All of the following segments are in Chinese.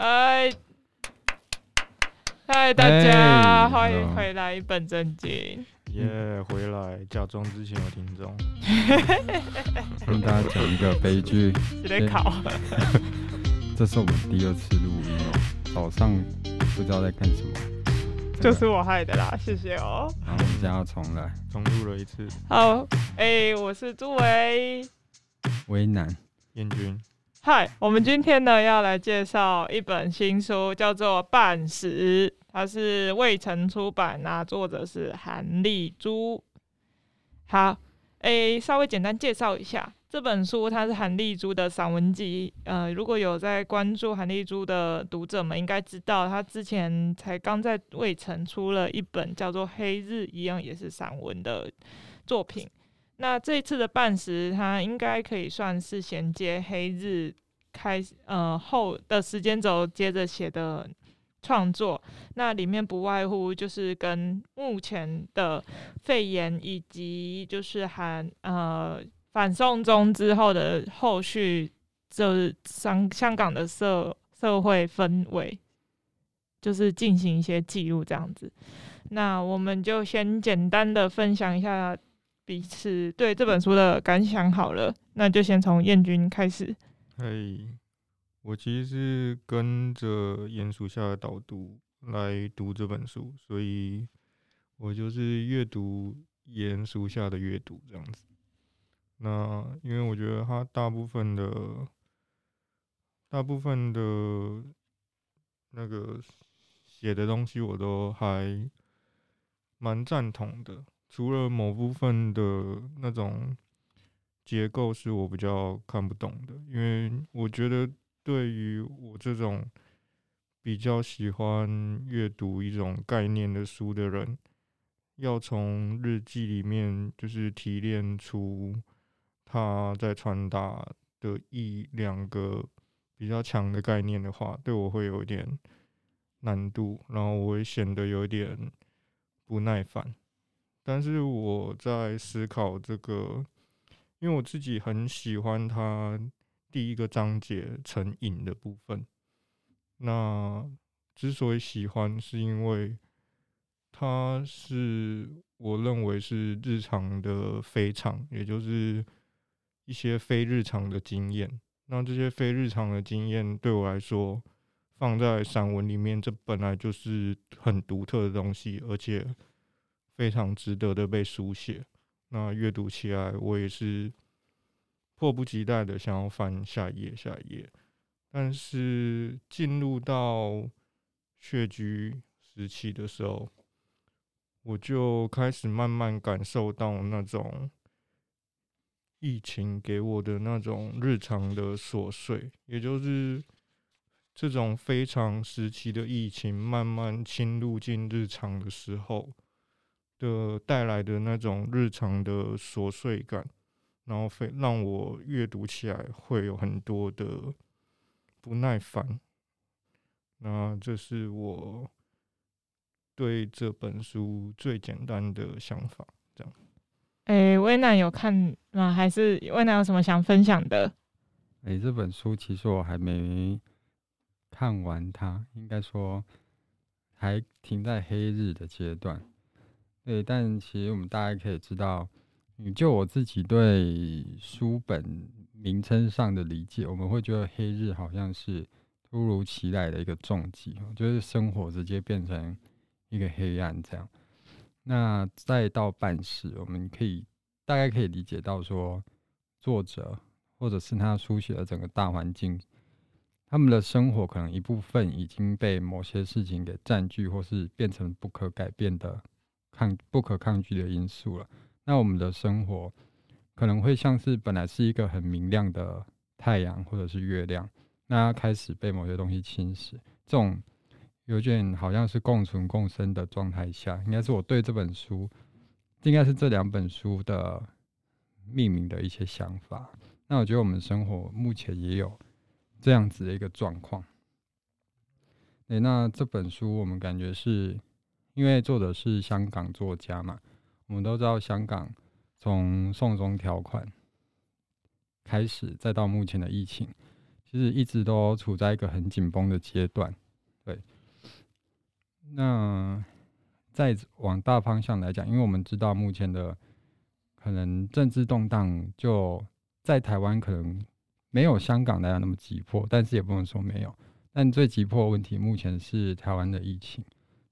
哎，嗨，大家欢迎回来一本正经。耶，yeah, 回来，假装之前有听众。跟大家讲一个悲剧。在考。这是我们第二次录音哦，早上不知道在干什么。就是我害的啦，谢谢哦。然后我们现在要重来，重录了一次。好，哎、欸，我是朱维。为难。燕君。嗨，我们今天呢要来介绍一本新书，叫做《半时》，它是未城出版，那作者是韩丽珠。好，诶、稍微简单介绍一下这本书，它是韩丽珠的散文集。呃，如果有在关注韩丽珠的读者们，应该知道，他之前才刚在卫城出了一本叫做《黑日》，一样也是散文的作品。那这次的半时，它应该可以算是衔接黑日开呃后的时间轴接着写的创作。那里面不外乎就是跟目前的肺炎以及就是含呃反送中之后的后续，就是香香港的社社会氛围，就是进行一些记录这样子。那我们就先简单的分享一下。彼此对这本书的感想好了，那就先从燕君开始。嘿，我其实是跟着鼹鼠下的导读来读这本书，所以我就是阅读鼹鼠下的阅读这样子。那因为我觉得他大部分的、大部分的那个写的东西，我都还蛮赞同的。除了某部分的那种结构是我比较看不懂的，因为我觉得对于我这种比较喜欢阅读一种概念的书的人，要从日记里面就是提炼出他在传达的一两个比较强的概念的话，对我会有一点难度，然后我会显得有点不耐烦。但是我在思考这个，因为我自己很喜欢他第一个章节成瘾的部分。那之所以喜欢，是因为它是我认为是日常的非常，也就是一些非日常的经验。那这些非日常的经验对我来说，放在散文里面，这本来就是很独特的东西，而且。非常值得的被书写，那阅读起来我也是迫不及待的想要翻下一页下一页，但是进入到穴居时期的时候，我就开始慢慢感受到那种疫情给我的那种日常的琐碎，也就是这种非常时期的疫情慢慢侵入进日常的时候。的带来的那种日常的琐碎感，然后非让我阅读起来会有很多的不耐烦。那这是我对这本书最简单的想法。这样。哎、欸，威南有看吗？还是威南有什么想分享的？哎、欸，这本书其实我还没看完它，它应该说还停在黑日的阶段。对，但其实我们大家可以知道，就我自己对书本名称上的理解，我们会觉得黑日好像是突如其来的一个重击，就是生活直接变成一个黑暗这样。那再到半世，我们可以大概可以理解到说，作者或者是他书写的整个大环境，他们的生活可能一部分已经被某些事情给占据，或是变成不可改变的。抗不可抗拒的因素了。那我们的生活可能会像是本来是一个很明亮的太阳或者是月亮，那开始被某些东西侵蚀，这种有点好像是共存共生的状态下，应该是我对这本书，应该是这两本书的命名的一些想法。那我觉得我们生活目前也有这样子的一个状况。诶，那这本书我们感觉是。因为作者是香港作家嘛，我们都知道香港从送中条款开始，再到目前的疫情，其实一直都处在一个很紧绷的阶段。对，那再往大方向来讲，因为我们知道目前的可能政治动荡，就在台湾可能没有香港那样那么急迫，但是也不能说没有。但最急迫的问题目前是台湾的疫情。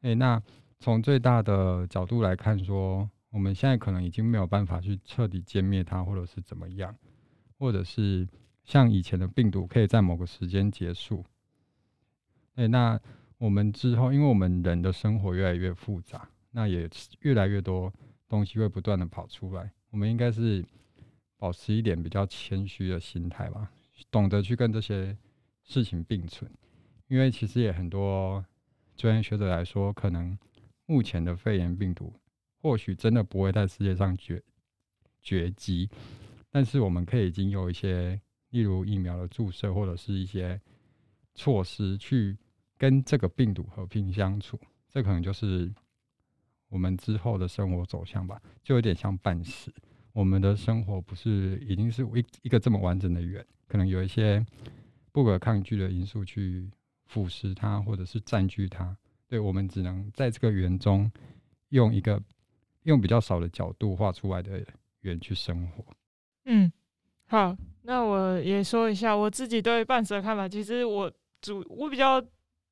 诶，那从最大的角度来看，说我们现在可能已经没有办法去彻底歼灭它，或者是怎么样，或者是像以前的病毒可以在某个时间结束。诶，那我们之后，因为我们人的生活越来越复杂，那也越来越多东西会不断的跑出来，我们应该是保持一点比较谦虚的心态吧，懂得去跟这些事情并存。因为其实也很多专业学者来说，可能目前的肺炎病毒或许真的不会在世界上绝绝迹，但是我们可以经由一些，例如疫苗的注射或者是一些措施，去跟这个病毒和平相处。这可能就是我们之后的生活走向吧，就有点像半死。我们的生活不是已经是一一个这么完整的圆，可能有一些不可抗拒的因素去。腐蚀它，或者是占据它，对，我们只能在这个圆中用一个用比较少的角度画出来的圆去生活。嗯，好，那我也说一下我自己对半死的看法。其实我主我比较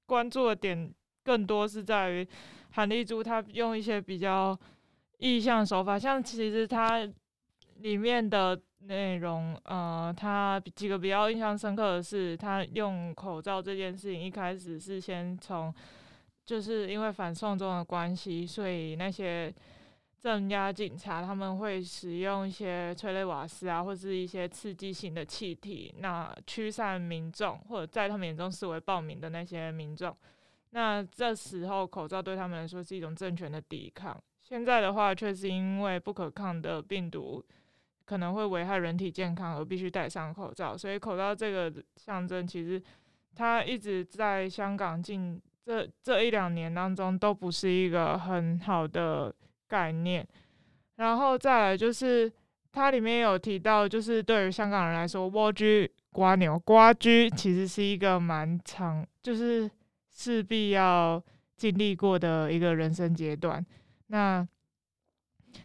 关注的点更多是在于韩丽珠，他用一些比较意象手法，像其实它里面的。内容，呃，他几个比较印象深刻的是，他用口罩这件事情，一开始是先从，就是因为反送中的关系，所以那些镇压警察他们会使用一些催泪瓦斯啊，或是一些刺激性的气体，那驱散民众，或者在他们眼中视为暴民的那些民众。那这时候口罩对他们来说是一种政权的抵抗。现在的话，却是因为不可抗的病毒。可能会危害人体健康而必须戴上口罩，所以口罩这个象征，其实它一直在香港进这这一两年当中都不是一个很好的概念。然后再来就是它里面有提到，就是对于香港人来说，蜗居瓜牛瓜居其实是一个蛮长，就是势必要经历过的一个人生阶段。那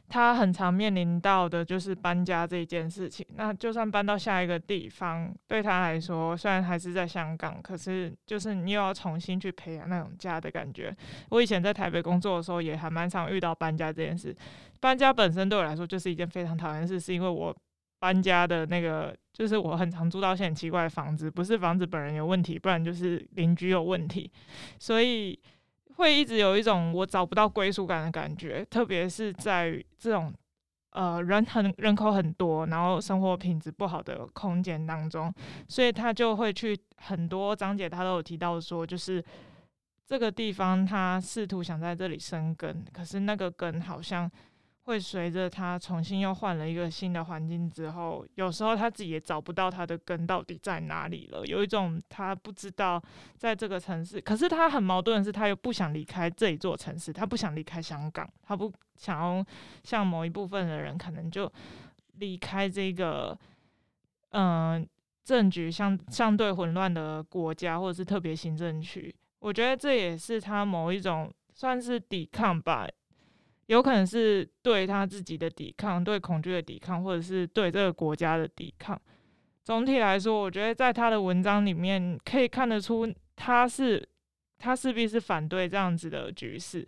他很常面临到的就是搬家这件事情。那就算搬到下一个地方，对他来说，虽然还是在香港，可是就是你又要重新去培养那种家的感觉。我以前在台北工作的时候，也还蛮常遇到搬家这件事。搬家本身对我来说就是一件非常讨厌的事，是因为我搬家的那个，就是我很常住到一些很奇怪的房子，不是房子本人有问题，不然就是邻居有问题，所以。会一直有一种我找不到归属感的感觉，特别是在这种呃人很人口很多，然后生活品质不好的空间当中，所以他就会去很多章节，他都有提到说，就是这个地方他试图想在这里生根，可是那个根好像。会随着他重新又换了一个新的环境之后，有时候他自己也找不到他的根到底在哪里了。有一种他不知道在这个城市，可是他很矛盾的是，他又不想离开这一座城市，他不想离开香港，他不想要像某一部分的人可能就离开这个嗯政局相相对混乱的国家或者是特别行政区。我觉得这也是他某一种算是抵抗吧。有可能是对他自己的抵抗，对恐惧的抵抗，或者是对这个国家的抵抗。总体来说，我觉得在他的文章里面可以看得出，他是他势必是反对这样子的局势，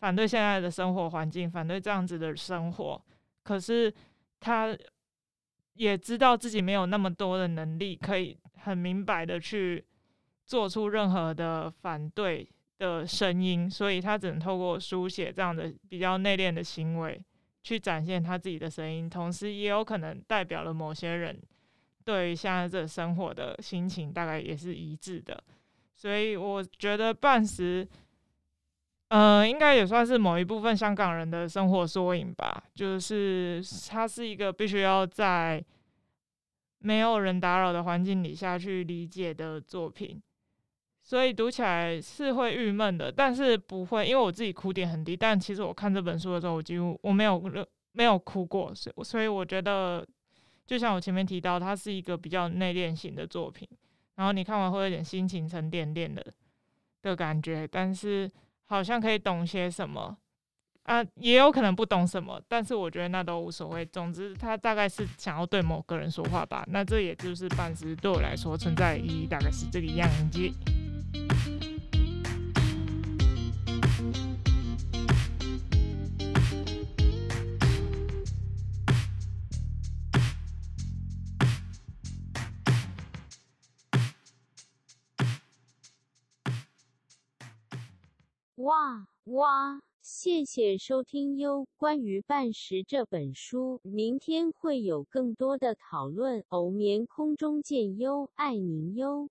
反对现在的生活环境，反对这样子的生活。可是他也知道自己没有那么多的能力，可以很明白的去做出任何的反对的声音，所以他只能透过书写这样的比较内敛的行为，去展现他自己的声音，同时也有可能代表了某些人对于现在这生活的心情，大概也是一致的。所以我觉得半时，呃，应该也算是某一部分香港人的生活缩影吧。就是它是一个必须要在没有人打扰的环境里下去理解的作品。所以读起来是会郁闷的，但是不会，因为我自己哭点很低。但其实我看这本书的时候，我几乎我没有没有哭过，所以所以我觉得，就像我前面提到，它是一个比较内敛型的作品。然后你看完会有点心情沉甸甸的的感觉，但是好像可以懂些什么啊，也有可能不懂什么，但是我觉得那都无所谓。总之，他大概是想要对某个人说话吧。那这也就是半时对我来说存在的意义，大概是这个样子。哇哇！谢谢收听哟。关于半时这本书，明天会有更多的讨论。偶眠空中见哟，爱您哟。